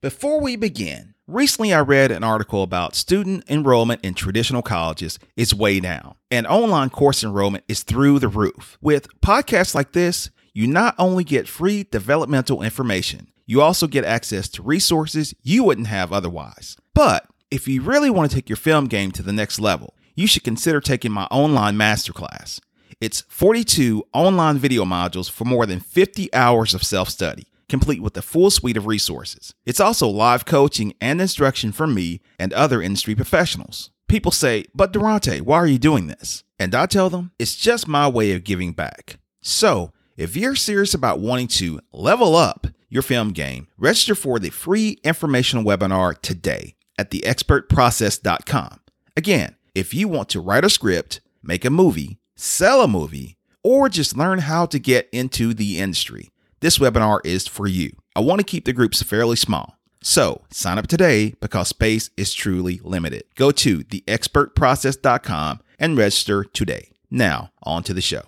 Before we begin, recently I read an article about student enrollment in traditional colleges is way down, and online course enrollment is through the roof. With podcasts like this, you not only get free developmental information, you also get access to resources you wouldn't have otherwise. But if you really want to take your film game to the next level, you should consider taking my online masterclass. It's 42 online video modules for more than 50 hours of self study complete with a full suite of resources. It's also live coaching and instruction from me and other industry professionals. People say, but Deronte, why are you doing this? And I tell them, it's just my way of giving back. So, if you're serious about wanting to level up your film game, register for the free informational webinar today at theexpertprocess.com. Again, if you want to write a script, make a movie, sell a movie, or just learn how to get into the industry, this webinar is for you. I want to keep the groups fairly small. So sign up today because space is truly limited. Go to theexpertprocess.com and register today. Now, on to the show.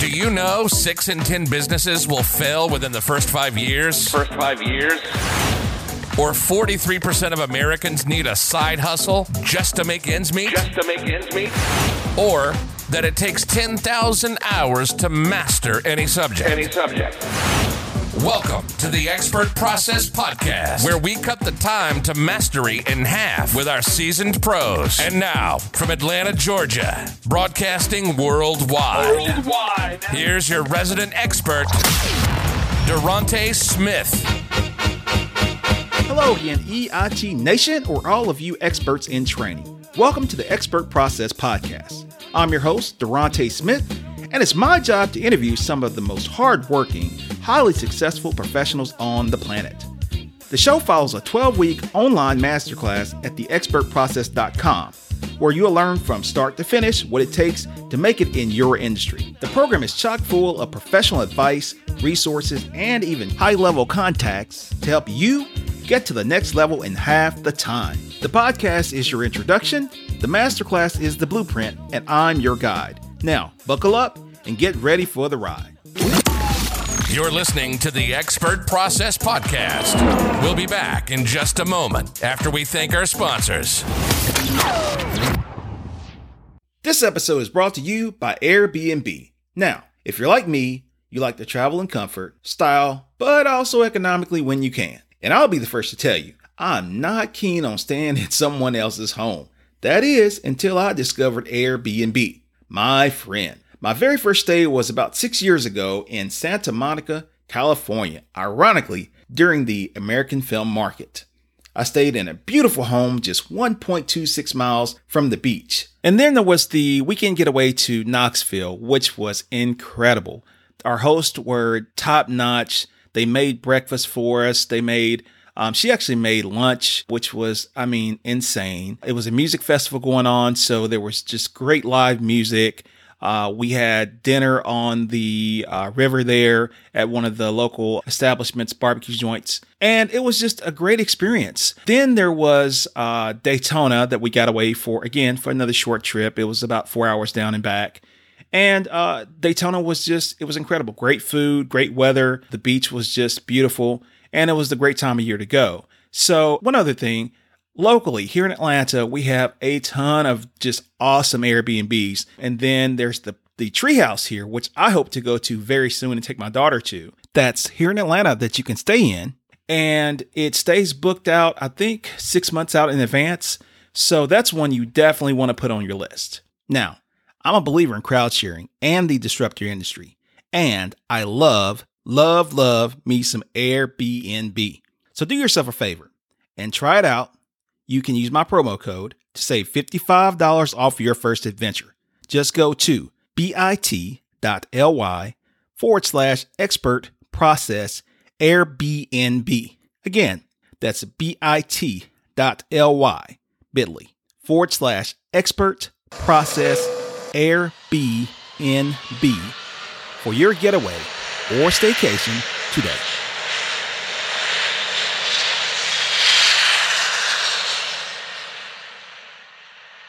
Do you know six in 10 businesses will fail within the first five years? First five years? Or 43% of Americans need a side hustle just to make ends meet? Just to make ends meet? Or that it takes 10,000 hours to master any subject. Any subject. Welcome to the Expert Process Podcast, where we cut the time to mastery in half with our seasoned pros. And now, from Atlanta, Georgia, broadcasting worldwide. Worldwide. Here's your resident expert, Deronte Smith. Hello again, EIT Nation, or all of you experts in training. Welcome to the Expert Process Podcast. I'm your host, Deronte Smith, and it's my job to interview some of the most hardworking, highly successful professionals on the planet. The show follows a 12 week online masterclass at theexpertprocess.com, where you'll learn from start to finish what it takes to make it in your industry. The program is chock full of professional advice, resources, and even high level contacts to help you get to the next level in half the time. The podcast is your introduction the masterclass is the blueprint, and I'm your guide. Now, buckle up and get ready for the ride. You're listening to the Expert Process Podcast. We'll be back in just a moment after we thank our sponsors. This episode is brought to you by Airbnb. Now, if you're like me, you like to travel in comfort, style, but also economically when you can. And I'll be the first to tell you, I'm not keen on staying in someone else's home. That is, until I discovered Airbnb. My friend. My very first stay was about six years ago in Santa Monica, California, ironically, during the American film market. I stayed in a beautiful home just 1.26 miles from the beach. And then there was the weekend getaway to Knoxville, which was incredible. Our hosts were top notch. They made breakfast for us. They made um, she actually made lunch, which was, I mean, insane. It was a music festival going on, so there was just great live music. Uh, we had dinner on the uh, river there at one of the local establishments, barbecue joints, and it was just a great experience. Then there was uh, Daytona that we got away for again for another short trip. It was about four hours down and back. And uh, Daytona was just, it was incredible. Great food, great weather. The beach was just beautiful and it was the great time of year to go. So, one other thing locally here in Atlanta, we have a ton of just awesome Airbnbs. And then there's the the treehouse here, which I hope to go to very soon and take my daughter to. That's here in Atlanta that you can stay in. And it stays booked out, I think, six months out in advance. So that's one you definitely want to put on your list. Now, I'm a believer in crowd sharing and the disruptor industry. And I love Love, love me some Airbnb. So do yourself a favor and try it out. You can use my promo code to save $55 off your first adventure. Just go to bit.ly forward slash expert process Airbnb. Again, that's bit.ly bit.ly forward slash expert process Airbnb for your getaway or staycation today.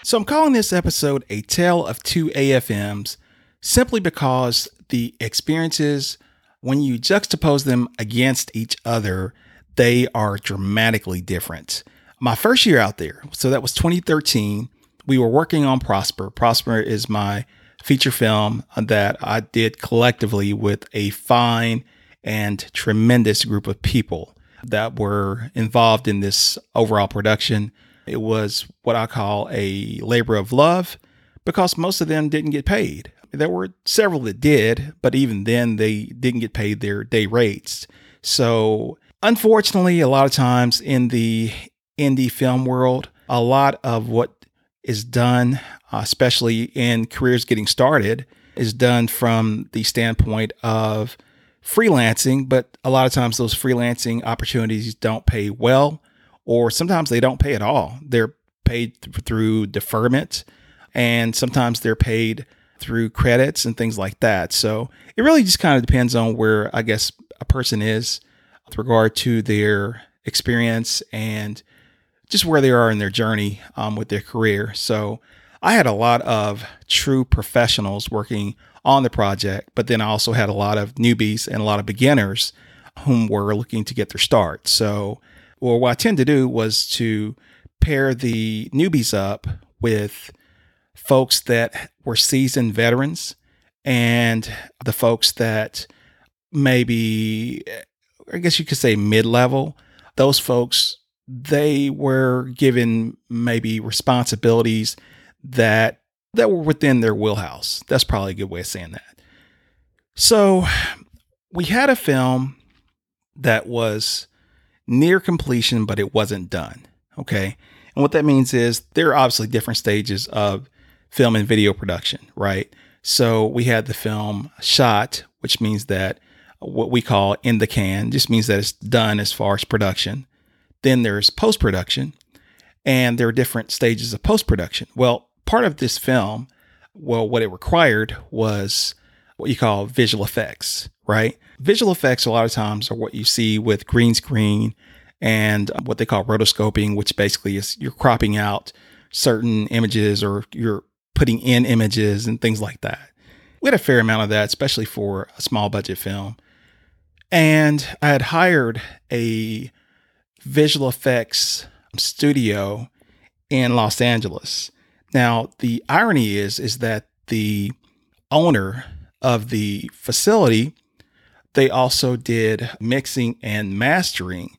So I'm calling this episode A Tale of Two AFMs simply because the experiences, when you juxtapose them against each other, they are dramatically different. My first year out there, so that was 2013, we were working on Prosper. Prosper is my feature film that I did collectively with a fine and tremendous group of people that were involved in this overall production. It was what I call a labor of love because most of them didn't get paid. There were several that did, but even then, they didn't get paid their day rates. So, unfortunately, a lot of times in the indie film world, a lot of what is done, uh, especially in careers getting started, is done from the standpoint of freelancing. But a lot of times, those freelancing opportunities don't pay well, or sometimes they don't pay at all. They're paid th- through deferment, and sometimes they're paid through credits and things like that. So it really just kind of depends on where I guess a person is with regard to their experience and just where they are in their journey um, with their career. So I had a lot of true professionals working on the project, but then I also had a lot of newbies and a lot of beginners whom were looking to get their start. So, well, what I tend to do was to pair the newbies up with folks that were seasoned veterans and the folks that maybe, I guess you could say mid level. Those folks, they were given maybe responsibilities that that were within their wheelhouse. That's probably a good way of saying that. So we had a film that was near completion, but it wasn't done. Okay. And what that means is there are obviously different stages of film and video production, right? So we had the film shot, which means that what we call in the can just means that it's done as far as production. Then there's post production, and there are different stages of post production. Well, part of this film, well, what it required was what you call visual effects, right? Visual effects, a lot of times, are what you see with green screen and what they call rotoscoping, which basically is you're cropping out certain images or you're putting in images and things like that. We had a fair amount of that, especially for a small budget film. And I had hired a visual effects studio in Los Angeles. Now, the irony is is that the owner of the facility they also did mixing and mastering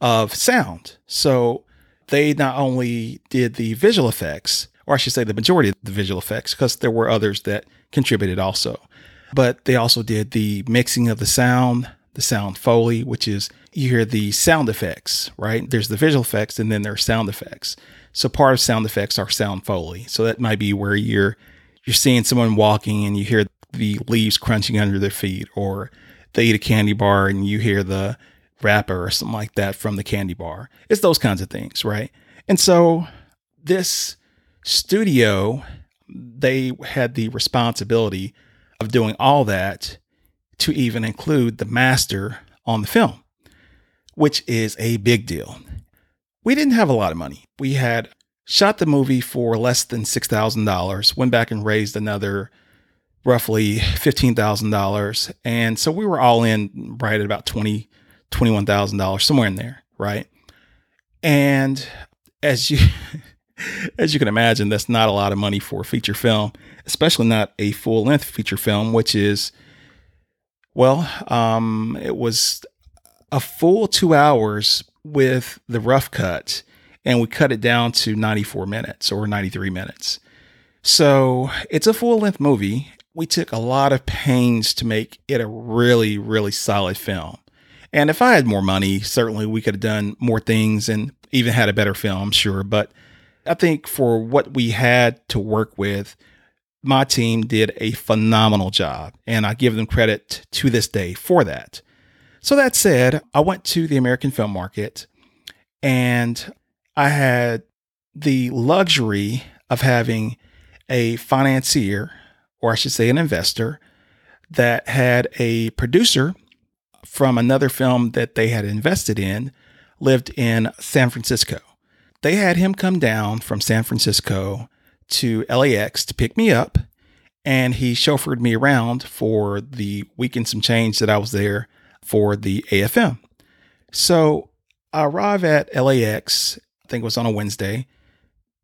of sound. So they not only did the visual effects, or I should say the majority of the visual effects, because there were others that contributed also. But they also did the mixing of the sound, the sound foley, which is you hear the sound effects, right? There's the visual effects and then there are sound effects. So part of sound effects are sound foley. So that might be where you're you're seeing someone walking and you hear the leaves crunching under their feet, or they eat a candy bar and you hear the wrapper or something like that from the candy bar. It's those kinds of things, right? And so this studio, they had the responsibility of doing all that to even include the master on the film, which is a big deal. We didn't have a lot of money. We had shot the movie for less than $6,000, went back and raised another roughly $15,000. And so we were all in right at about 20, $21,000, somewhere in there, right? And as you as you can imagine, that's not a lot of money for a feature film, especially not a full length feature film, which is, well, um, it was a full two hours with the rough cut, and we cut it down to 94 minutes or 93 minutes. So it's a full length movie. We took a lot of pains to make it a really, really solid film. And if I had more money, certainly we could have done more things and even had a better film, sure. But I think for what we had to work with, my team did a phenomenal job, and I give them credit to this day for that. So, that said, I went to the American film market and I had the luxury of having a financier, or I should say, an investor, that had a producer from another film that they had invested in, lived in San Francisco. They had him come down from San Francisco to LAX to pick me up, and he chauffeured me around for the week and some change that I was there for the AFM. So I arrive at LAX, I think it was on a Wednesday.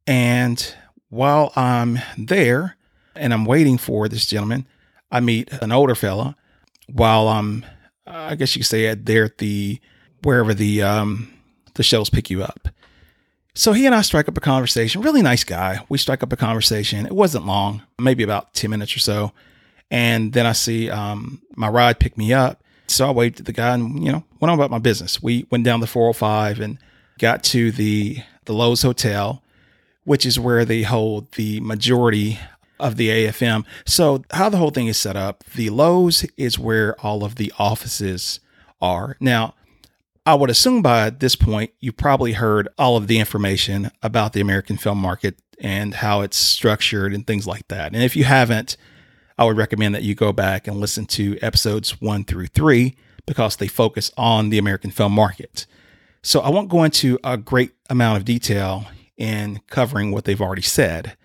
And while I'm there and I'm waiting for this gentleman, I meet an older fella while I'm, I guess you could say, at there at the wherever the um, the shuttles pick you up. So he and I strike up a conversation. Really nice guy. We strike up a conversation. It wasn't long, maybe about ten minutes or so. And then I see um, my ride pick me up. So I waved at the guy and you know went on about my business. We went down the 405 and got to the the Loews Hotel, which is where they hold the majority of the AFM. So how the whole thing is set up, the Loews is where all of the offices are. Now, I would assume by this point you probably heard all of the information about the American film market and how it's structured and things like that. And if you haven't, I would recommend that you go back and listen to episodes one through three because they focus on the American film market. So I won't go into a great amount of detail in covering what they've already said,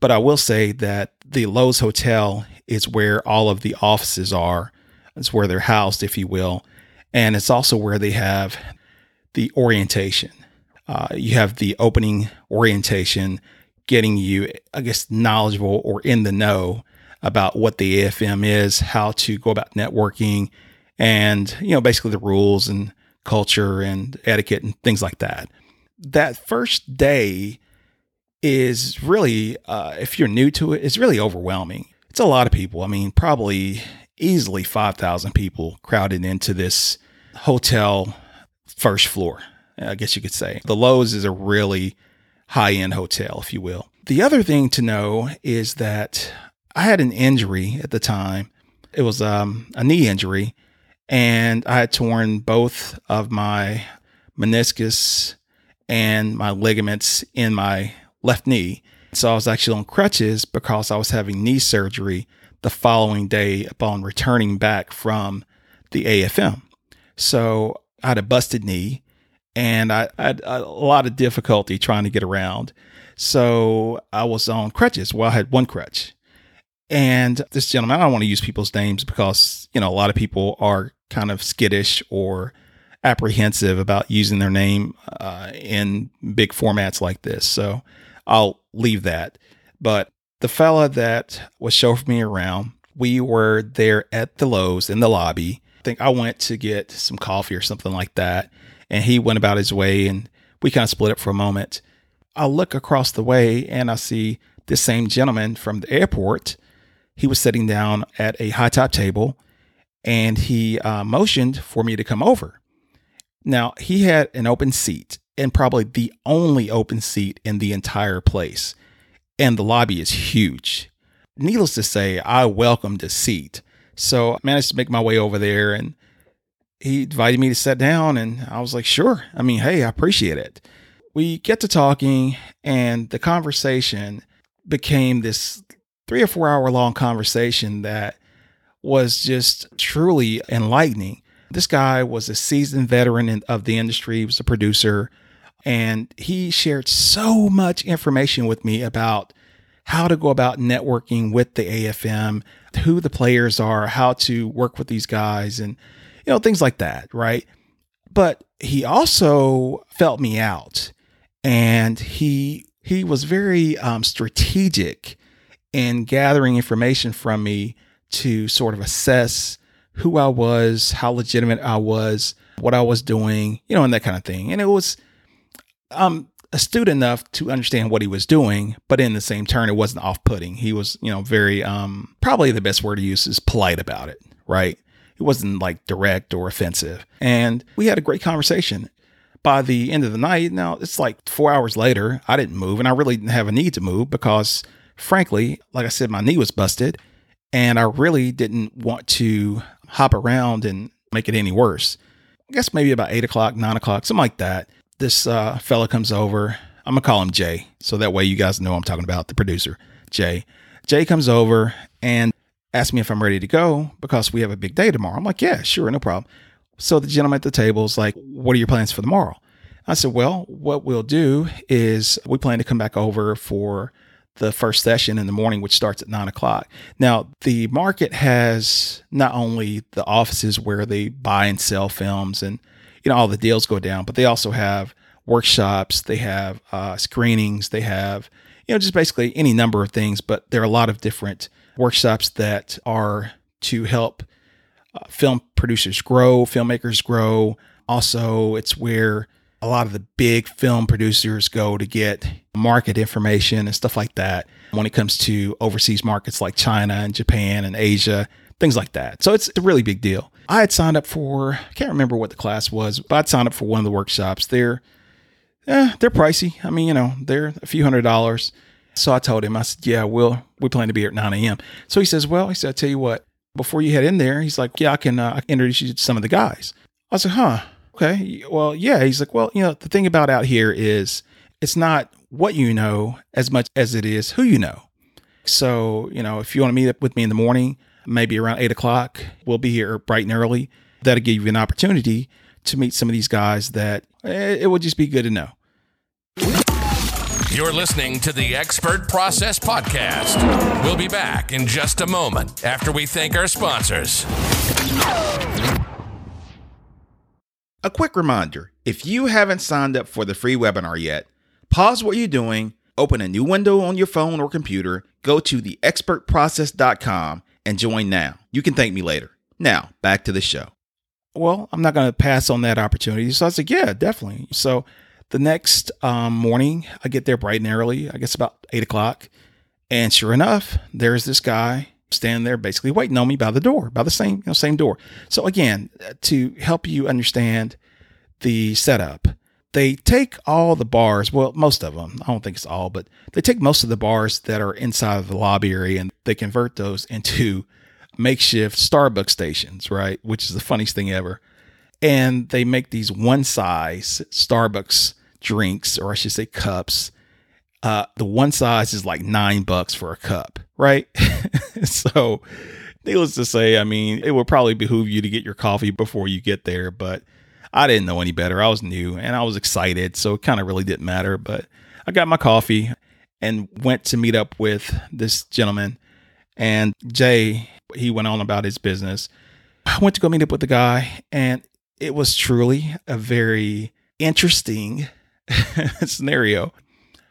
but I will say that the Loews Hotel is where all of the offices are. It's where they're housed, if you will. And it's also where they have the orientation. Uh, you have the opening orientation, getting you, I guess, knowledgeable or in the know about what the AFM is, how to go about networking, and you know basically the rules and culture and etiquette and things like that. That first day is really, uh, if you're new to it, it's really overwhelming. It's a lot of people. I mean, probably easily 5,000 people crowded into this hotel first floor, I guess you could say. The Loews is a really high end hotel, if you will. The other thing to know is that I had an injury at the time. It was um, a knee injury, and I had torn both of my meniscus and my ligaments in my left knee. So I was actually on crutches because I was having knee surgery the following day upon returning back from the AFM. So I had a busted knee and I, I, had a lot of difficulty trying to get around. So I was on crutches. Well, I had one crutch. And this gentleman, I don't want to use people's names because, you know, a lot of people are kind of skittish or apprehensive about using their name uh, in big formats like this. So I'll leave that. But the fella that was showing me around, we were there at the Loews in the lobby. I think I went to get some coffee or something like that. And he went about his way and we kind of split up for a moment. I look across the way and I see this same gentleman from the airport he was sitting down at a high top table and he uh, motioned for me to come over. Now, he had an open seat and probably the only open seat in the entire place. And the lobby is huge. Needless to say, I welcomed a seat. So I managed to make my way over there and he invited me to sit down and I was like, sure. I mean, hey, I appreciate it. We get to talking and the conversation became this three or four hour long conversation that was just truly enlightening. This guy was a seasoned veteran of the industry, he was a producer, and he shared so much information with me about how to go about networking with the AFM, who the players are, how to work with these guys, and you know, things like that, right? But he also felt me out and he he was very um, strategic and gathering information from me to sort of assess who I was, how legitimate I was, what I was doing, you know, and that kind of thing. And it was um astute enough to understand what he was doing, but in the same turn, it wasn't off putting. He was, you know, very um probably the best word to use is polite about it, right? It wasn't like direct or offensive. And we had a great conversation. By the end of the night, now it's like four hours later, I didn't move and I really didn't have a need to move because frankly, like I said, my knee was busted and I really didn't want to hop around and make it any worse. I guess maybe about eight o'clock, nine o'clock, something like that. This uh, fella comes over. I'm gonna call him Jay, so that way you guys know I'm talking about the producer, Jay. Jay comes over and asks me if I'm ready to go because we have a big day tomorrow. I'm like, yeah, sure, no problem. So the gentleman at the table is like, what are your plans for tomorrow? I said, well, what we'll do is we plan to come back over for the first session in the morning, which starts at nine o'clock. Now, the market has not only the offices where they buy and sell films and you know, all the deals go down, but they also have workshops, they have uh, screenings, they have, you know, just basically any number of things. But there are a lot of different workshops that are to help uh, film producers grow, filmmakers grow. Also, it's where a lot of the big film producers go to get market information and stuff like that when it comes to overseas markets like China and Japan and Asia, things like that. So it's a really big deal. I had signed up for, I can't remember what the class was, but I'd signed up for one of the workshops. They're, eh, they're pricey. I mean, you know, they're a few hundred dollars. So I told him, I said, yeah, we'll, we plan to be here at 9 a.m. So he says, well, he said, I tell you what, before you head in there, he's like, yeah, I can, uh, I can introduce you to some of the guys. I said, huh, okay. Well, yeah. He's like, well, you know, the thing about out here is it's not what you know as much as it is who you know. So, you know, if you want to meet up with me in the morning, maybe around eight o'clock, we'll be here bright and early. That'll give you an opportunity to meet some of these guys that eh, it would just be good to know. You're listening to the Expert Process Podcast. We'll be back in just a moment after we thank our sponsors. A quick reminder if you haven't signed up for the free webinar yet, pause what you're doing, open a new window on your phone or computer, go to theexpertprocess.com and join now. You can thank me later. Now, back to the show. Well, I'm not going to pass on that opportunity. So I said, yeah, definitely. So the next um, morning, I get there bright and early, I guess about eight o'clock. And sure enough, there's this guy standing there basically waiting on me by the door, by the same, you know, same door. So again, uh, to help you understand the setup, they take all the bars, well, most of them, I don't think it's all, but they take most of the bars that are inside of the lobby area and they convert those into makeshift Starbucks stations, right? Which is the funniest thing ever. And they make these one size Starbucks drinks, or I should say cups. Uh, the one size is like nine bucks for a cup, right? so, needless to say, I mean, it would probably behoove you to get your coffee before you get there, but I didn't know any better. I was new and I was excited, so it kind of really didn't matter. But I got my coffee and went to meet up with this gentleman. And Jay, he went on about his business. I went to go meet up with the guy, and it was truly a very interesting scenario.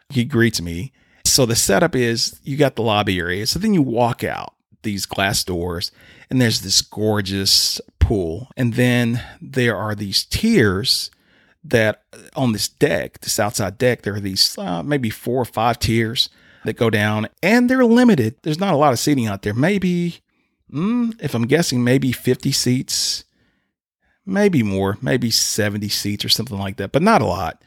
He greets me. So the setup is you got the lobby area. So then you walk out these glass doors, and there's this gorgeous pool. And then there are these tiers that on this deck, this outside deck, there are these uh, maybe four or five tiers that go down, and they're limited. There's not a lot of seating out there. Maybe, mm, if I'm guessing, maybe 50 seats, maybe more, maybe 70 seats or something like that, but not a lot.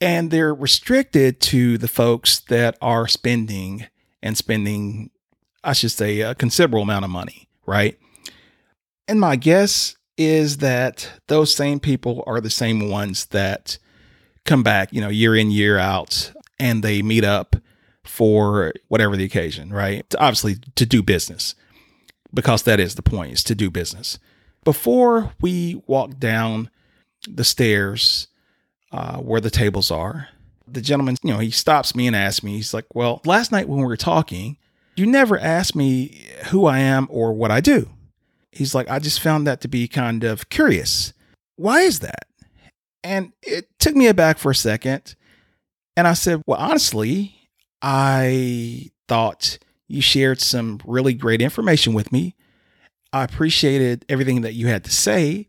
And they're restricted to the folks that are spending and spending, I should say, a considerable amount of money, right? And my guess is that those same people are the same ones that come back, you know, year in, year out, and they meet up for whatever the occasion, right? Obviously, to do business, because that is the point, is to do business. Before we walk down the stairs uh, where the tables are, the gentleman, you know, he stops me and asks me, he's like, Well, last night when we were talking, you never asked me who I am or what I do. He's like, I just found that to be kind of curious. Why is that? And it took me aback for a second. And I said, Well, honestly, I thought you shared some really great information with me. I appreciated everything that you had to say.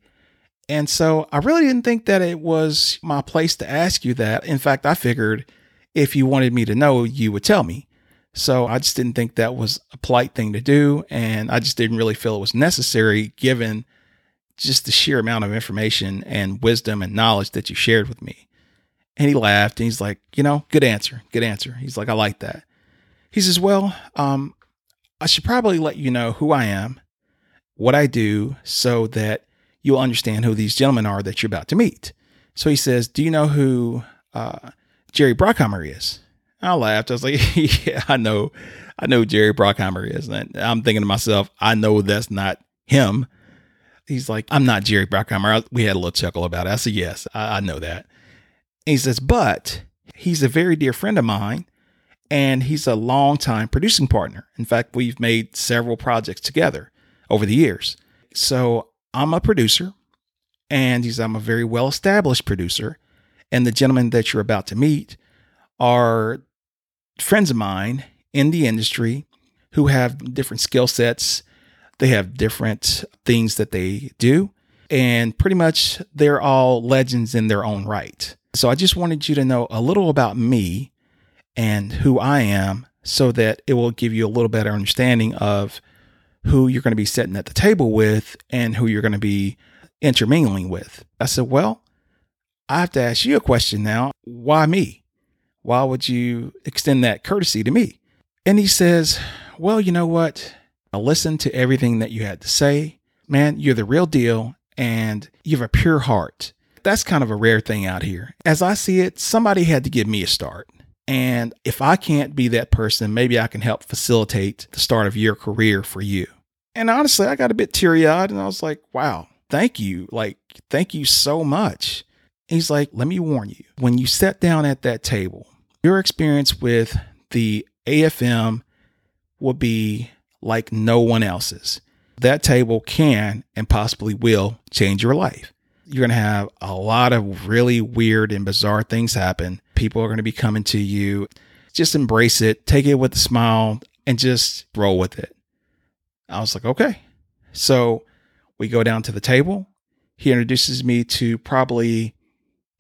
And so I really didn't think that it was my place to ask you that. In fact, I figured if you wanted me to know, you would tell me. So I just didn't think that was a polite thing to do. And I just didn't really feel it was necessary given just the sheer amount of information and wisdom and knowledge that you shared with me. And he laughed and he's like, you know, good answer. Good answer. He's like, I like that. He says, well, um, I should probably let you know who I am, what I do, so that you'll understand who these gentlemen are that you're about to meet. So he says, Do you know who uh, Jerry Bruckheimer is? I laughed. I was like, yeah, I know. I know Jerry Bruckheimer is. And I'm thinking to myself, I know that's not him. He's like, I'm not Jerry Bruckheimer. We had a little chuckle about it. I said, yes, I, I know that. And he says, but he's a very dear friend of mine and he's a longtime producing partner. In fact, we've made several projects together over the years. So I'm a producer And he said, I'm a very well established producer. And the gentlemen that you're about to meet are friends of mine in the industry who have different skill sets. They have different things that they do. And pretty much they're all legends in their own right. So I just wanted you to know a little about me and who I am so that it will give you a little better understanding of who you're going to be sitting at the table with and who you're going to be intermingling with. I said, Well, I have to ask you a question now. Why me? Why would you extend that courtesy to me? And he says, Well, you know what? I listened to everything that you had to say. Man, you're the real deal and you have a pure heart. That's kind of a rare thing out here. As I see it, somebody had to give me a start. And if I can't be that person, maybe I can help facilitate the start of your career for you. And honestly, I got a bit teary eyed and I was like, wow, thank you. Like, thank you so much. he's like, let me warn you when you sat down at that table, your experience with the AFM will be like no one else's. That table can and possibly will change your life. You're going to have a lot of really weird and bizarre things happen. People are going to be coming to you. Just embrace it, take it with a smile, and just roll with it. I was like, okay. So we go down to the table. He introduces me to probably,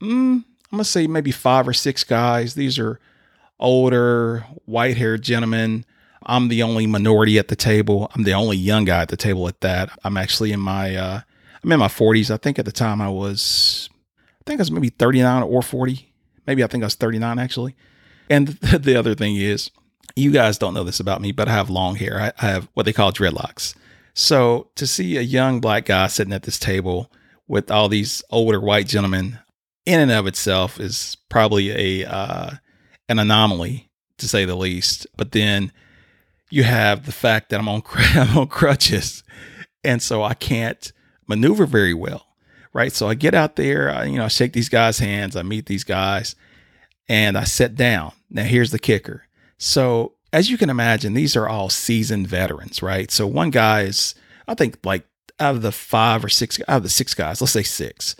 mm, I'm going to say maybe five or six guys. These are older, white haired gentlemen. I'm the only minority at the table. I'm the only young guy at the table at that. I'm actually in my, uh, I'm in my 40s. I think at the time I was, I think I was maybe 39 or 40. Maybe I think I was 39 actually. And the other thing is, you guys don't know this about me, but I have long hair. I, I have what they call dreadlocks. So to see a young black guy sitting at this table with all these older white gentlemen, in and of itself, is probably a uh, an anomaly to say the least. But then you have the fact that I'm on I'm on crutches, and so I can't maneuver very well, right? So I get out there, I, you know, I shake these guys' hands, I meet these guys, and I sit down. Now here's the kicker: so, as you can imagine, these are all seasoned veterans, right? So, one guy is, I think, like out of the five or six, out of the six guys, let's say six,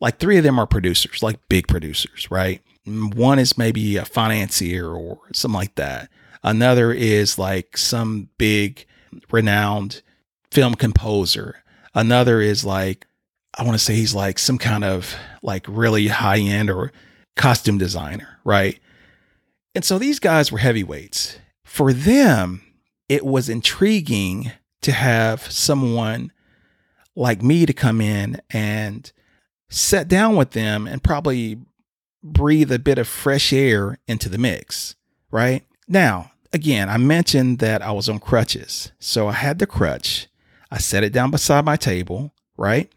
like three of them are producers, like big producers, right? One is maybe a financier or something like that. Another is like some big, renowned film composer. Another is like, I want to say he's like some kind of like really high end or costume designer, right? And so these guys were heavyweights. For them, it was intriguing to have someone like me to come in and sit down with them and probably breathe a bit of fresh air into the mix, right? Now, again, I mentioned that I was on crutches. So I had the crutch. I set it down beside my table, right?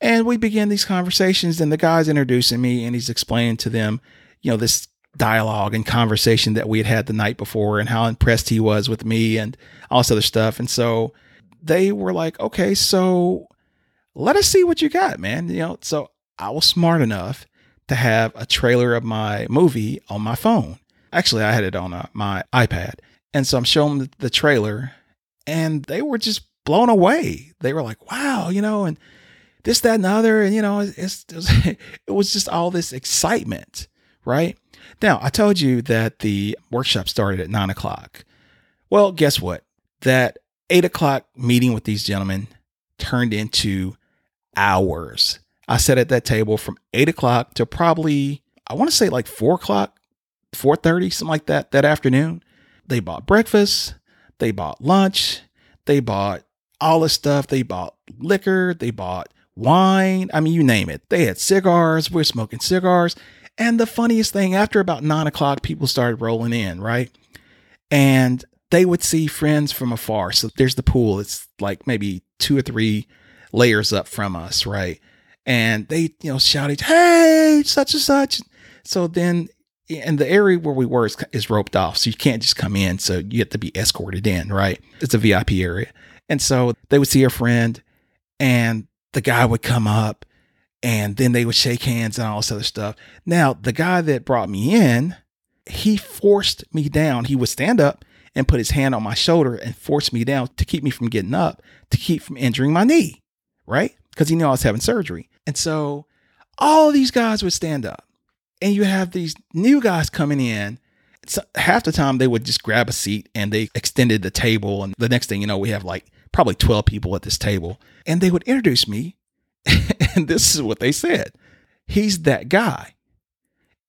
And we begin these conversations, and the guy's introducing me and he's explaining to them, you know, this dialogue and conversation that we had had the night before and how impressed he was with me and all this other stuff. And so they were like, okay, so let us see what you got, man. You know, so I was smart enough to have a trailer of my movie on my phone. Actually, I had it on uh, my iPad. And so I'm showing the trailer and they were just blown away. They were like, wow, you know, and this, that, and the other. And, you know, it's, it was just all this excitement, right? Now, I told you that the workshop started at nine o'clock. Well, guess what? That eight o'clock meeting with these gentlemen turned into hours. I sat at that table from eight o'clock to probably, I want to say like four o'clock, 4.30, something like that, that afternoon. They bought breakfast. They bought lunch. They bought all this stuff. They bought liquor. They bought wine. I mean, you name it. They had cigars. We're smoking cigars. And the funniest thing, after about nine o'clock, people started rolling in, right? And they would see friends from afar. So there's the pool. It's like maybe two or three layers up from us, right? And they, you know, shouted, "Hey, such and such!" So then, and the area where we were is, is roped off, so you can't just come in. So you have to be escorted in, right? It's a VIP area, and so they would see a friend, and the guy would come up and then they would shake hands and all this other stuff. Now, the guy that brought me in, he forced me down. He would stand up and put his hand on my shoulder and force me down to keep me from getting up, to keep from injuring my knee, right? Because he knew I was having surgery. And so all these guys would stand up, and you have these new guys coming in. So half the time they would just grab a seat and they extended the table. And the next thing you know, we have like probably 12 people at this table. And they would introduce me. and this is what they said He's that guy.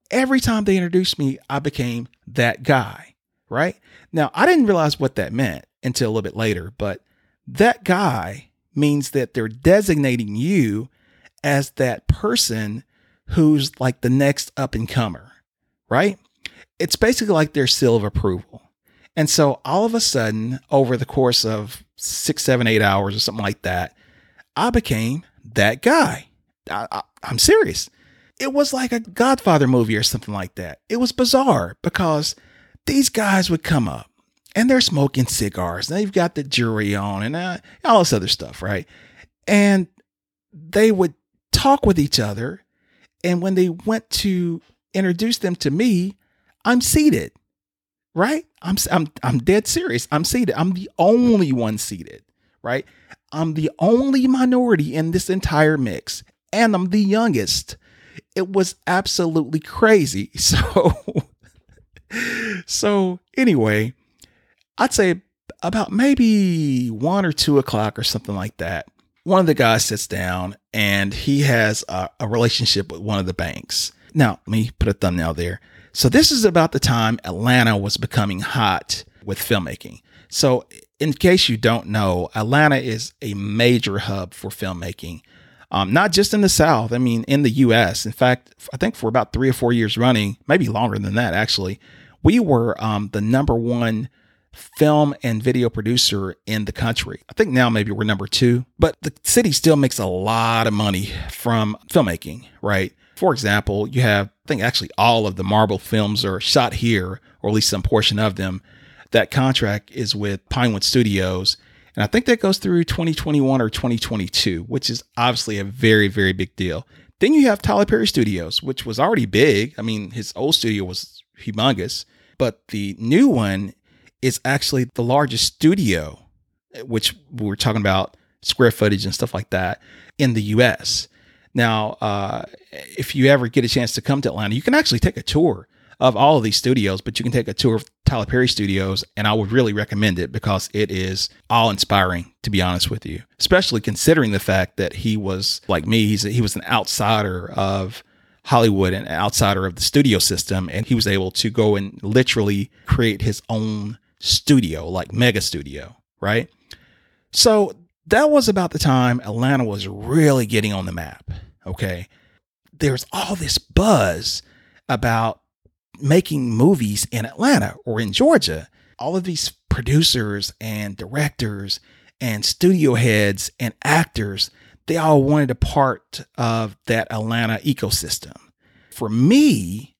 Every time they introduced me, I became that guy, right? Now, I didn't realize what that meant until a little bit later, but that guy means that they're designating you as that person who's like the next up and comer, right? It's basically like their seal of approval. And so all of a sudden, over the course of six, seven, eight hours or something like that, I became that guy. I, I'm serious. It was like a Godfather movie or something like that. It was bizarre because these guys would come up and they're smoking cigars. And they've got the jewelry on and uh, all this other stuff, right? And they would talk with each other. And when they went to introduce them to me, I'm seated, right? I'm, I'm, I'm dead serious. I'm seated. I'm the only one seated, right? I'm the only minority in this entire mix, and I'm the youngest. It was absolutely crazy. So, so anyway, I'd say about maybe one or two o'clock or something like that one of the guys sits down and he has a, a, relationship with one of the banks. Now, let me put a thumbnail there. So, this is about the time Atlanta was becoming hot with filmmaking. So, in case you don't know, Atlanta is a major hub for filmmaking, um, not just in the South, I mean, in the US. In fact, I think for about three or four years running, maybe longer than that, actually, we were um, the number one film and video producer in the country. I think now maybe we're number two, but the city still makes a lot of money from filmmaking, right? For example, you have, I think actually all of the Marvel films are shot here, or at least some portion of them. That contract is with Pinewood Studios. And I think that goes through 2021 or 2022, which is obviously a very, very big deal. Then you have Tyler Perry Studios, which was already big. I mean, his old studio was humongous, but the new one is actually the largest studio, which we were talking about square footage and stuff like that in the US. Now, uh, if you ever get a chance to come to Atlanta, you can actually take a tour of all of these studios, but you can take a tour of Tyler Perry Studios, and I would really recommend it because it is all inspiring, to be honest with you, especially considering the fact that he was like me, he's a, he was an outsider of Hollywood and an outsider of the studio system, and he was able to go and literally create his own studio, like mega studio, right? So that was about the time Atlanta was really getting on the map. Okay. There's all this buzz about making movies in Atlanta or in Georgia. All of these producers and directors and studio heads and actors, they all wanted a part of that Atlanta ecosystem. For me,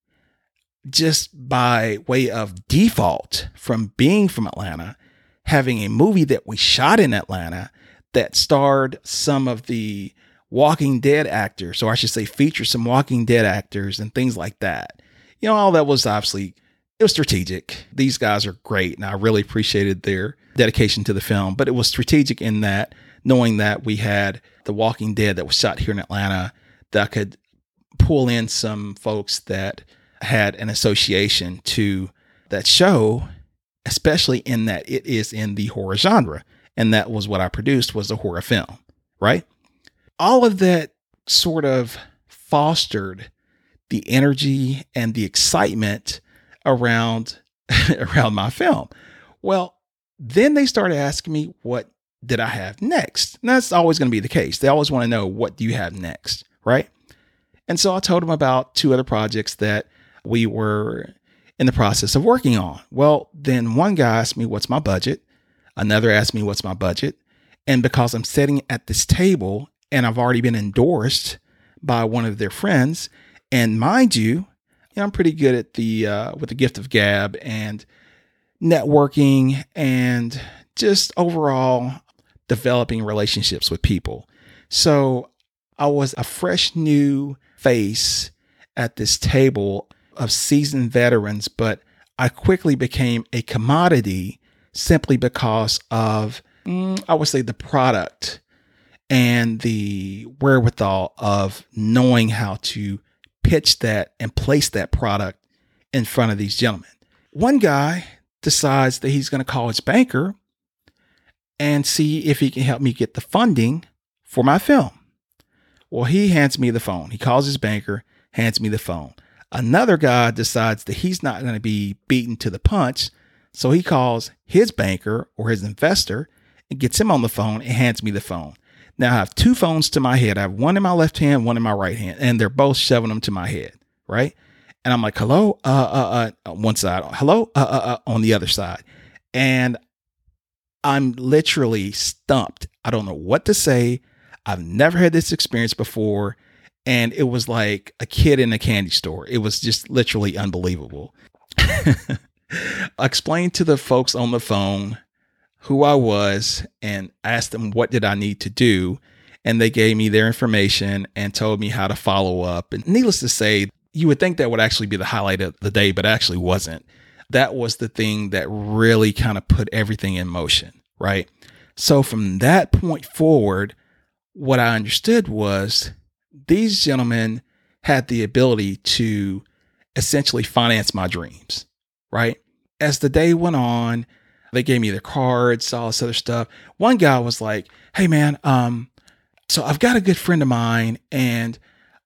just by way of default from being from Atlanta, having a movie that we shot in Atlanta that starred some of the Walking Dead actors, so I should say, feature some Walking Dead actors and things like that. You know, all that was obviously it was strategic. These guys are great, and I really appreciated their dedication to the film. But it was strategic in that knowing that we had The Walking Dead that was shot here in Atlanta, that could pull in some folks that had an association to that show, especially in that it is in the horror genre. And that was what I produced was a horror film, right? All of that sort of fostered the energy and the excitement around around my film. Well, then they started asking me what did I have next? And that's always going to be the case. They always want to know what do you have next, right? And so I told them about two other projects that we were in the process of working on. Well, then one guy asked me, What's my budget? Another asked me, What's my budget? And because I'm sitting at this table and I've already been endorsed by one of their friends, and mind you, you know, I'm pretty good at the uh, with the gift of gab and networking and just overall developing relationships with people. So I was a fresh new face at this table of seasoned veterans, but I quickly became a commodity simply because of, mm, I would say, the product and the wherewithal of knowing how to pitch that and place that product in front of these gentlemen. One guy decides that he's going to call his banker and see if he can help me get the funding for my film. Well, he hands me the phone. He calls his banker, hands me the phone. Another guy decides that he's not going to be beaten to the punch. So he calls his banker or his investor and gets him on the phone and hands me the phone. Now I have two phones to my head. I have one in my left hand, one in my right hand, and they're both shoving them to my head, right? And I'm like, hello, uh, uh, uh, one side, hello, uh, uh, uh, on the other side. And I'm literally stumped. I don't know what to say. I've never had this experience before. And it was like a kid in a candy store. It was just literally unbelievable. I explained to the folks on the phone who I was and asked them what did I need to do. And they gave me their information and told me how to follow up. And needless to say, you would think that would actually be the highlight of the day, but actually wasn't. That was the thing that really kind of put everything in motion, right? So from that point forward, what I understood was these gentlemen had the ability to essentially finance my dreams, right? As the day went on, they gave me their cards, all this other stuff. One guy was like, "Hey man, um, so I've got a good friend of mine, and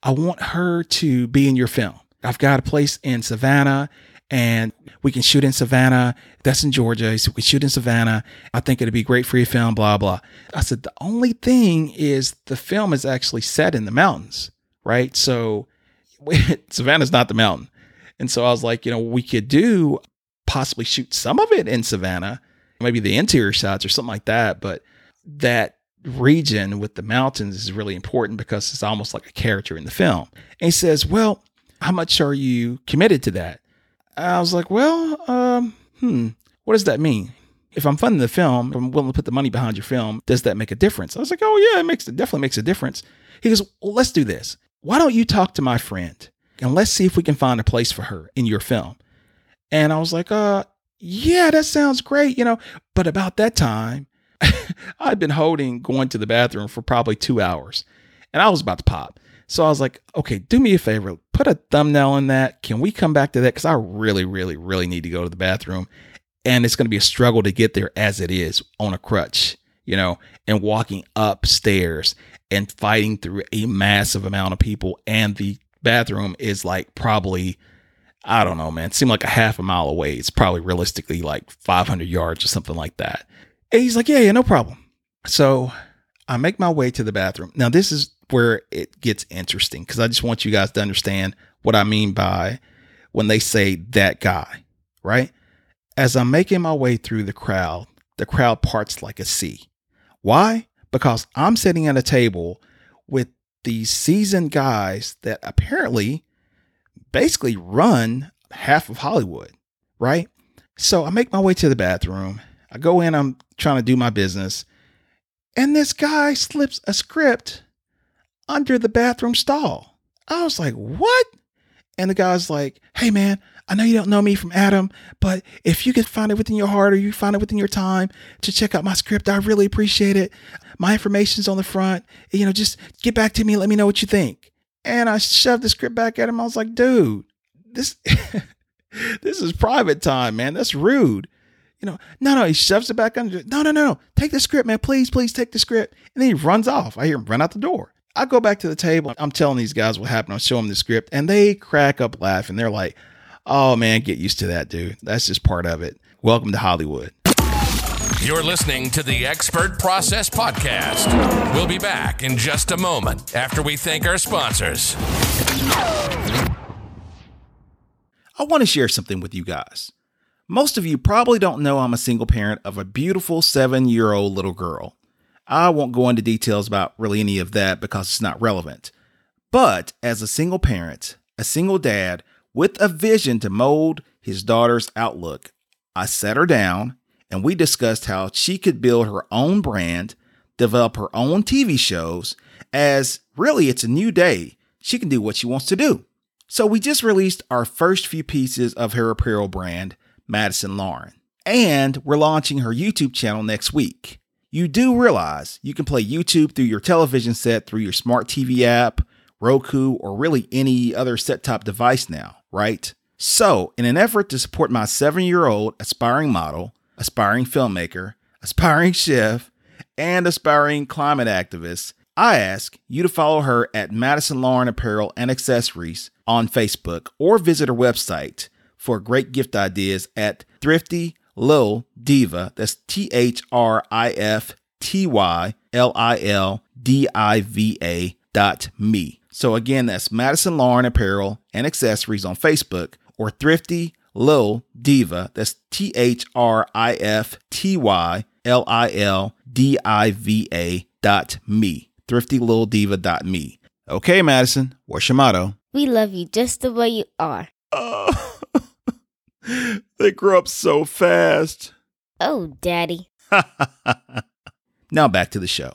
I want her to be in your film. I've got a place in Savannah, and we can shoot in Savannah. That's in Georgia. So we shoot in Savannah. I think it'd be great for your film, blah, blah. I said, the only thing is the film is actually set in the mountains, right? So Savannah's not the mountain. And so I was like, you know, we could do possibly shoot some of it in Savannah, maybe the interior shots or something like that. But that region with the mountains is really important because it's almost like a character in the film. And he says, Well, how much are you committed to that? I was like, Well, um, hmm, what does that mean? If I'm funding the film, if I'm willing to put the money behind your film, does that make a difference? I was like, Oh, yeah, it makes it definitely makes a difference. He goes, Well, let's do this. Why don't you talk to my friend and let's see if we can find a place for her in your film? And I was like, uh, yeah, that sounds great, you know. But about that time, I'd been holding going to the bathroom for probably two hours and I was about to pop. So I was like, okay, do me a favor, put a thumbnail in that. Can we come back to that? Because I really, really, really need to go to the bathroom. And it's going to be a struggle to get there as it is on a crutch, you know, and walking upstairs and fighting through a massive amount of people. And the bathroom is like probably I don't know, man. It seemed like a half a mile away. It's probably realistically like 500 yards or something like that. And he's like, yeah, yeah, no problem. So I make my way to the bathroom. Now, this is where it gets interesting because I just want you guys to understand what I mean by when they say that guy, right? As I'm making my way through the crowd, the crowd parts like a sea. Why? Because I'm sitting at a table with these seasoned guys that apparently basically run half of Hollywood, right? So I make my way to the bathroom. I go in, I'm trying to do my business, and this guy slips a script under the bathroom stall. I was like, what? And the guy's like, hey man, I know you don't know me from Adam, but if you could find it within your heart or you find it within your time to check out my script, I really appreciate it. My information's on the front. You know, just get back to me let me know what you think. And I shoved the script back at him. I was like, dude, this this is private time, man. That's rude. You know, no, no, he shoves it back under. No, no, no, no. Take the script, man. Please, please take the script. And then he runs off. I hear him run out the door. I go back to the table. I'm telling these guys what happened. I show them the script and they crack up laughing. They're like, oh man, get used to that, dude. That's just part of it. Welcome to Hollywood. You're listening to the Expert Process Podcast. We'll be back in just a moment after we thank our sponsors. I want to share something with you guys. Most of you probably don't know I'm a single parent of a beautiful seven year old little girl. I won't go into details about really any of that because it's not relevant. But as a single parent, a single dad with a vision to mold his daughter's outlook, I sat her down and we discussed how she could build her own brand, develop her own TV shows, as really it's a new day. She can do what she wants to do. So we just released our first few pieces of her apparel brand, Madison Lauren, and we're launching her YouTube channel next week. you do realize you can play YouTube through your television set through your smart TV app, Roku, or really any other set top device now, right? So, in an effort to support my seven year old aspiring model, aspiring filmmaker, aspiring chef, and aspiring climate activist, I ask you to follow her at Madison Lauren Apparel and Accessories on Facebook or visit her website for great gift ideas at Thrifty Lil Diva. That's T H R I F T Y L I L D I V A dot me. So again, that's Madison Lauren Apparel and Accessories on Facebook or Thrifty Lil Diva. That's T H R I F T Y L I L D I V A dot me. Thrifty Lil Diva dot me. Okay, Madison, what's your motto? We love you just the way you are. Oh, they grow up so fast. Oh, Daddy. now back to the show.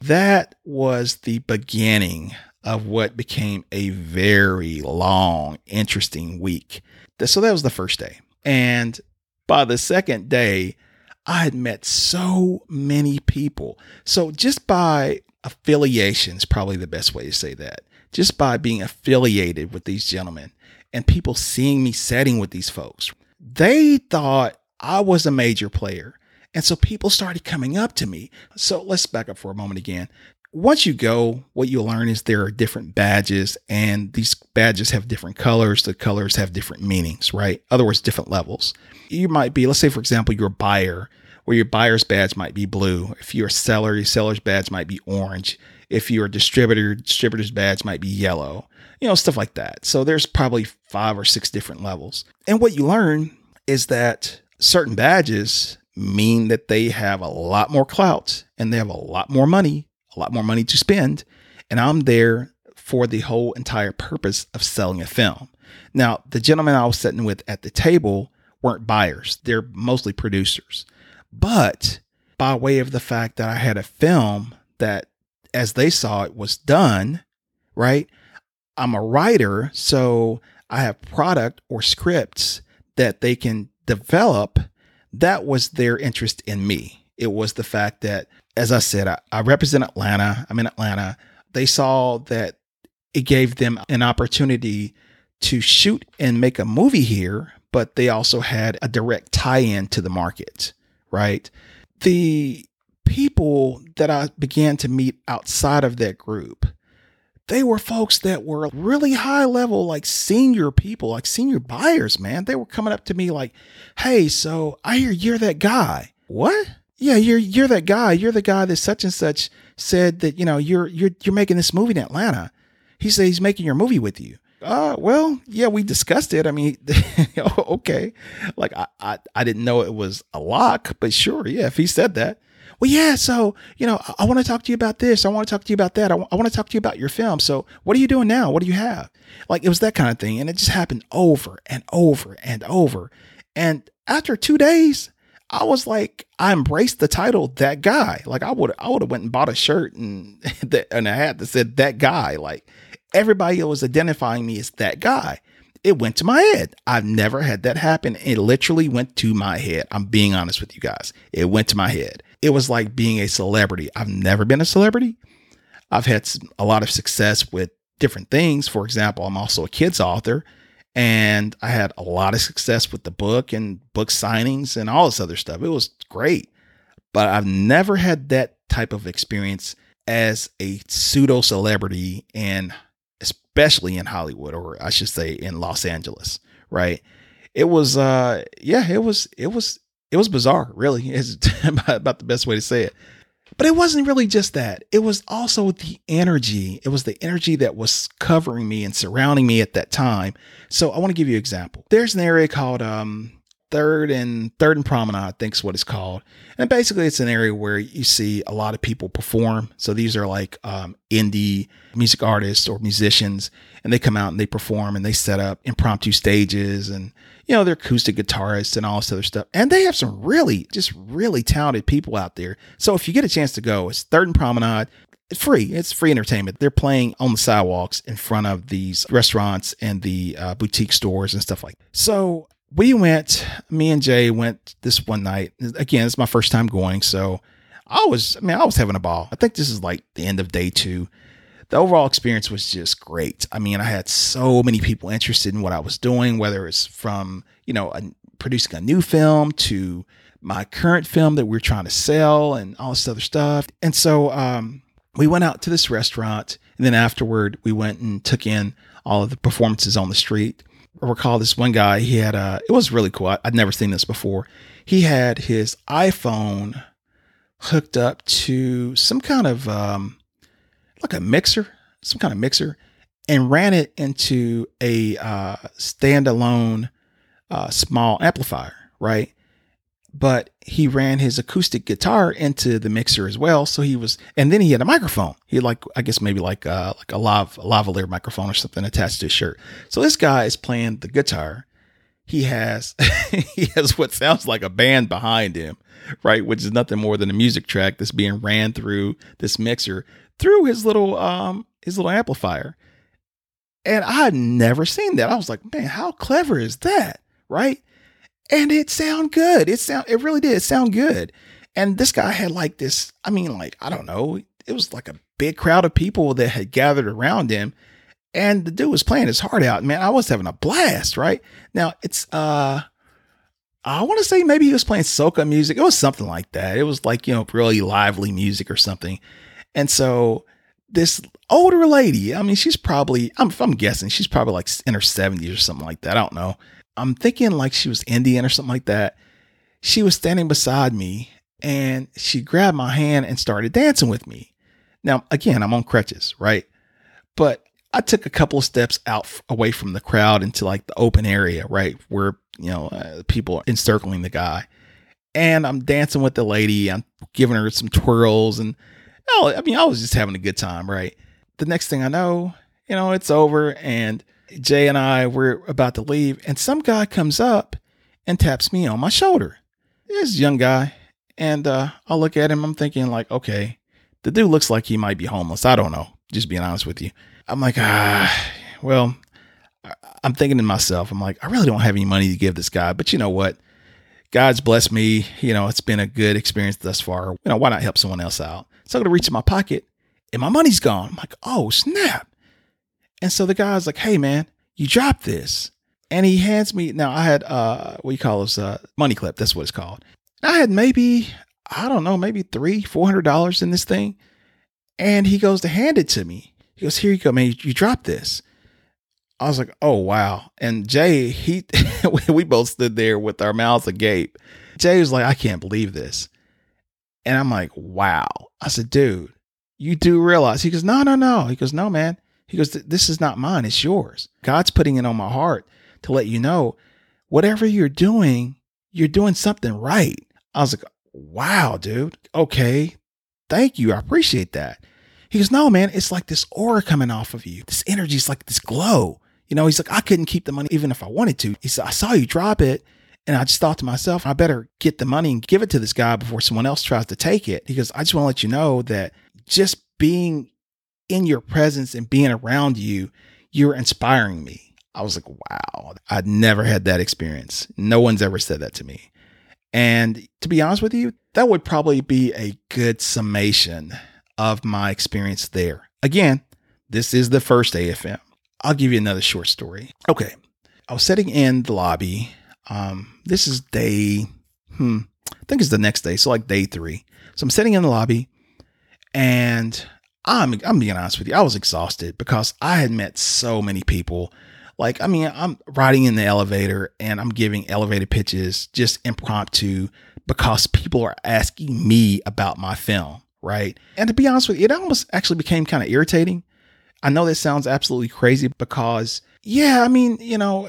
That was the beginning of what became a very long, interesting week. So that was the first day. And by the second day, I had met so many people. So just by affiliation is probably the best way to say that. Just by being affiliated with these gentlemen and people seeing me setting with these folks, they thought I was a major player. And so people started coming up to me. So let's back up for a moment again once you go, what you'll learn is there are different badges, and these badges have different colors. The colors have different meanings, right? Other words, different levels. You might be, let's say, for example, you're a buyer, where your buyer's badge might be blue. If you're a seller, your seller's badge might be orange. If you're a distributor, distributor's badge might be yellow. You know, stuff like that. So there's probably five or six different levels. And what you learn is that certain badges mean that they have a lot more clout and they have a lot more money lot more money to spend, and I'm there for the whole entire purpose of selling a film. Now, the gentlemen I was sitting with at the table weren't buyers, they're mostly producers. But by way of the fact that I had a film that, as they saw it, was done, right? I'm a writer, so I have product or scripts that they can develop. That was their interest in me. It was the fact that as I said, I, I represent Atlanta. I'm in Atlanta. They saw that it gave them an opportunity to shoot and make a movie here, but they also had a direct tie in to the market, right? The people that I began to meet outside of that group, they were folks that were really high level, like senior people, like senior buyers, man. They were coming up to me like, hey, so I hear you're that guy. What? Yeah, you're you're that guy. You're the guy that such and such said that you know you're you're you're making this movie in Atlanta. He said he's making your movie with you. Uh, well, yeah, we discussed it. I mean, okay, like I, I I didn't know it was a lock, but sure, yeah, if he said that. Well, yeah, so you know, I, I want to talk to you about this. I want to talk to you about that. I, w- I want to talk to you about your film. So, what are you doing now? What do you have? Like it was that kind of thing, and it just happened over and over and over. And after two days, I was like, I embraced the title that guy. Like I would I would have went and bought a shirt and and a hat that said that guy. Like everybody was identifying me as that guy. It went to my head. I've never had that happen. It literally went to my head. I'm being honest with you guys. It went to my head. It was like being a celebrity. I've never been a celebrity. I've had a lot of success with different things. For example, I'm also a kids author and I had a lot of success with the book and book signings and all this other stuff. It was great. But I've never had that type of experience as a pseudo celebrity and especially in Hollywood or I should say in Los Angeles, right? It was uh yeah, it was it was it was bizarre, really. Is about the best way to say it. But it wasn't really just that. It was also the energy. It was the energy that was covering me and surrounding me at that time. So I want to give you an example. There's an area called um, Third and Third and Promenade, I think is what it's called. And basically, it's an area where you see a lot of people perform. So these are like um, indie music artists or musicians, and they come out and they perform and they set up impromptu stages and you know, they're acoustic guitarists and all this other stuff. And they have some really, just really talented people out there. So if you get a chance to go, it's Third and Promenade. It's free. It's free entertainment. They're playing on the sidewalks in front of these restaurants and the uh, boutique stores and stuff like that. So we went, me and Jay went this one night. Again, it's my first time going. So I was, I mean, I was having a ball. I think this is like the end of day two. The overall experience was just great. I mean, I had so many people interested in what I was doing, whether it's from, you know, a, producing a new film to my current film that we are trying to sell and all this other stuff. And so um, we went out to this restaurant. And then afterward, we went and took in all of the performances on the street. Recall this one guy, he had a, it was really cool. I, I'd never seen this before. He had his iPhone hooked up to some kind of, um, like a mixer, some kind of mixer, and ran it into a uh, standalone uh, small amplifier, right? But he ran his acoustic guitar into the mixer as well. So he was, and then he had a microphone. He had like, I guess maybe like uh, like a lav lavalier microphone or something attached to his shirt. So this guy is playing the guitar. He has he has what sounds like a band behind him, right? Which is nothing more than a music track that's being ran through this mixer through his little um his little amplifier. And I had never seen that. I was like, man, how clever is that? Right? And it sound good. It sound it really did sound good. And this guy had like this, I mean, like, I don't know, it was like a big crowd of people that had gathered around him. And the dude was playing his heart out. Man, I was having a blast, right? Now it's uh I want to say maybe he was playing soca music. It was something like that. It was like, you know, really lively music or something. And so this older lady, I mean, she's probably, I'm, I'm guessing she's probably like in her 70s or something like that. I don't know. I'm thinking like she was Indian or something like that. She was standing beside me and she grabbed my hand and started dancing with me. Now, again, I'm on crutches, right? But I took a couple of steps out f- away from the crowd into like the open area, right? Where, you know, uh, people are encircling the guy. And I'm dancing with the lady. I'm giving her some twirls. And, oh, I mean, I was just having a good time, right? The next thing I know, you know, it's over. And Jay and I were about to leave, and some guy comes up and taps me on my shoulder. This young guy, and uh, I look at him. I'm thinking like, okay, the dude looks like he might be homeless. I don't know. Just being honest with you. I'm like, ah, well, I'm thinking to myself, I'm like, I really don't have any money to give this guy, but you know what? God's blessed me. You know, it's been a good experience thus far. You know, why not help someone else out? So I'm gonna reach in my pocket, and my money's gone. I'm like, oh snap! And so the guy's like, hey, man, you dropped this. And he hands me, now I had, uh, what you call this, uh, money clip. That's what it's called. I had maybe, I don't know, maybe three, four hundred dollars in this thing. And he goes to hand it to me. He goes, here you go, man. You, you dropped this. I was like, oh, wow. And Jay, he, we both stood there with our mouths agape. Jay was like, I can't believe this. And I'm like, wow. I said, dude, you do realize. He goes, no, no, no. He goes, no, man. He goes, This is not mine, it's yours. God's putting it on my heart to let you know whatever you're doing, you're doing something right. I was like, Wow, dude. Okay. Thank you. I appreciate that. He goes, No, man, it's like this aura coming off of you. This energy is like this glow. You know, he's like, I couldn't keep the money even if I wanted to. He said, I saw you drop it. And I just thought to myself, I better get the money and give it to this guy before someone else tries to take it. Because I just want to let you know that just being in your presence and being around you, you're inspiring me. I was like, wow, I'd never had that experience. No one's ever said that to me. And to be honest with you, that would probably be a good summation of my experience there. Again, this is the first AFM. I'll give you another short story. Okay. I was sitting in the lobby. Um, this is day, hmm, I think it's the next day. So like day three. So I'm sitting in the lobby and I'm I'm being honest with you. I was exhausted because I had met so many people. Like, I mean, I'm riding in the elevator and I'm giving elevator pitches just impromptu because people are asking me about my film, right? And to be honest with you, it almost actually became kind of irritating. I know that sounds absolutely crazy because, yeah, I mean, you know,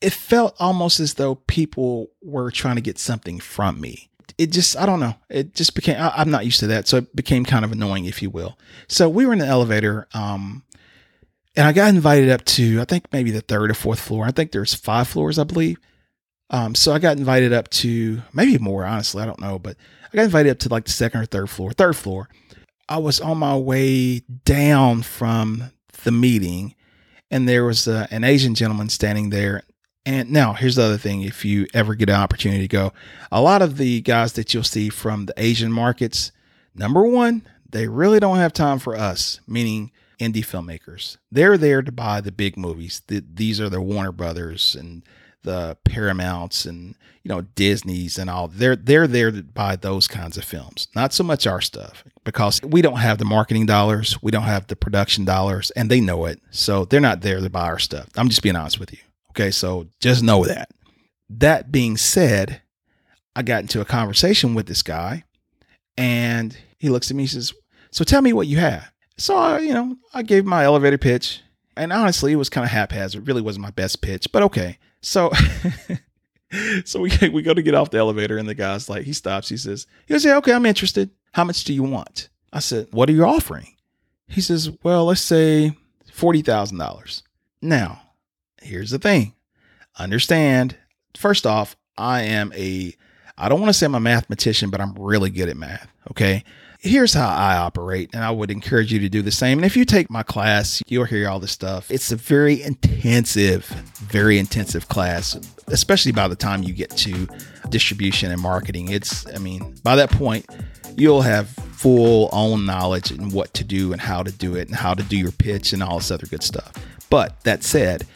it felt almost as though people were trying to get something from me it just I don't know. It just became I, am not used to that, so it became kind of annoying, if you will. So we were in the elevator, um, and I got invited up to I think maybe the third or fourth floor. I think there's five floors, I believe. Um, so I got invited up to maybe more, honestly, I don't know, but I got invited up to like the second or third floor. Third floor. I was on my way down from the meeting, and there was uh, an Asian gentleman standing there, And now here's the other thing if you ever get an opportunity to go, a lot of the guys that you'll see from the Asian markets, number one, they really don't have time for us, meaning indie filmmakers. They're there to buy the big movies. The, these are the Warner Brothers and the Paramounts and you know Disney's and all. They're they're there to buy those kinds of films, not so much our stuff because we don't have the marketing dollars, we don't have the production dollars, and they know it. So they're not there to buy our stuff. I'm just being honest with you. Okay, so just know that. That being said, I got into a conversation with this guy, and he looks at me and says, "So tell me what you have." So I, you know, I gave my elevator pitch, and honestly, it was kind of haphazard. It really wasn't my best pitch, but okay. So, so we we go to get off the elevator, and the guy's like, he stops. He says, he goes, "Yeah, okay, I'm interested. How much do you want?" I said, "What are you offering?" He says, "Well, let's say forty thousand dollars." Now, here's the thing. Understand. First off, I am a. I don't want to say I'm a mathematician, but I'm really good at math. Okay here's how I operate, and I would encourage you to do the same. And if you take my class, you'll hear all this stuff. It's a very intensive, very intensive class, especially by the time you get to distribution and marketing. It's, I mean, by that point, you'll have full own knowledge and what to do and how to do it and how to do your pitch and all this other good stuff. But that said,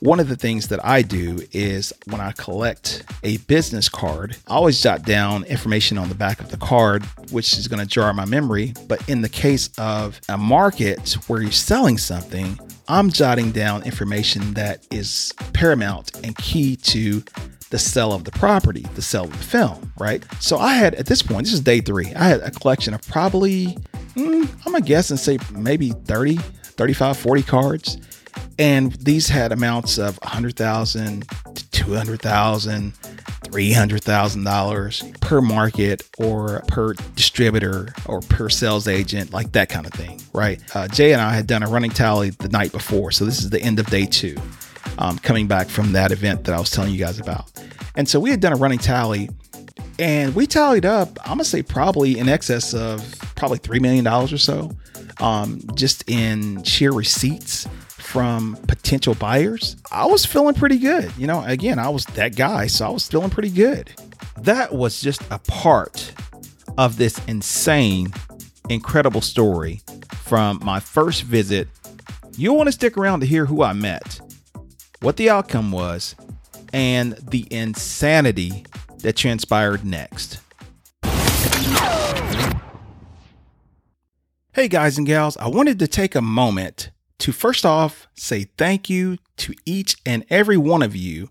one of the things that I do is when I collect a business card, I always jot down information on the back of the card, which is going to jar my memory. But in the case of a market where you're selling something, I'm jotting down information that is paramount and key to the sale of the property, the sale of the film, right? So I had at this point, this is day three, I had a collection of probably, mm, I'm gonna guess and say maybe 30, 35, 40 cards and these had amounts of 100,000 to 200,000, 300,000 dollars per market or per distributor or per sales agent, like that kind of thing, right? Uh, Jay and I had done a running tally the night before, so this is the end of day two, um, coming back from that event that I was telling you guys about, and so we had done a running tally. And we tallied up, I'm gonna say probably in excess of probably $3 million or so, um, just in sheer receipts from potential buyers, I was feeling pretty good. You know, again, I was that guy, so I was feeling pretty good. That was just a part of this insane, incredible story from my first visit. You'll want to stick around to hear who I met, what the outcome was, and the insanity that transpired next. Hey guys and gals, I wanted to take a moment to first off say thank you to each and every one of you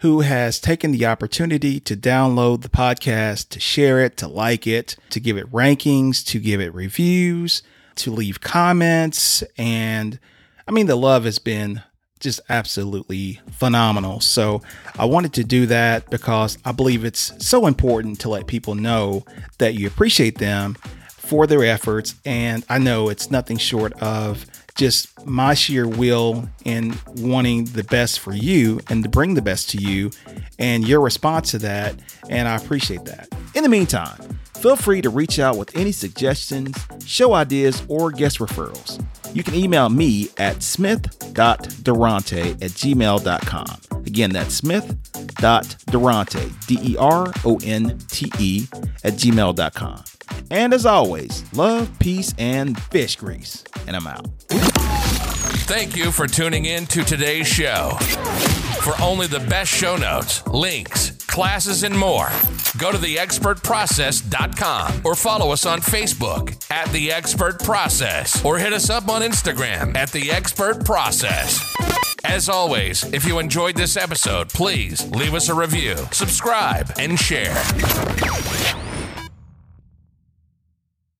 who has taken the opportunity to download the podcast, to share it, to like it, to give it rankings, to give it reviews, to leave comments. And I mean, the love has been just absolutely phenomenal. So I wanted to do that because I believe it's so important to let people know that you appreciate them for their efforts. And I know it's nothing short of just my sheer will in wanting the best for you and to bring the best to you and your response to that. And I appreciate that. In the meantime, feel free to reach out with any suggestions, show ideas, or guest referrals. You can email me at smith.deronte at gmail.com. Again, that's smith.deronte, D E R O N T E, at gmail.com. And as always, love, peace, and fish grease. And I'm out. Thank you for tuning in to today's show. For only the best show notes, links, classes, and more, go to theexpertprocess.com or follow us on Facebook at The Expert Process or hit us up on Instagram at The Expert Process. As always, if you enjoyed this episode, please leave us a review, subscribe, and share.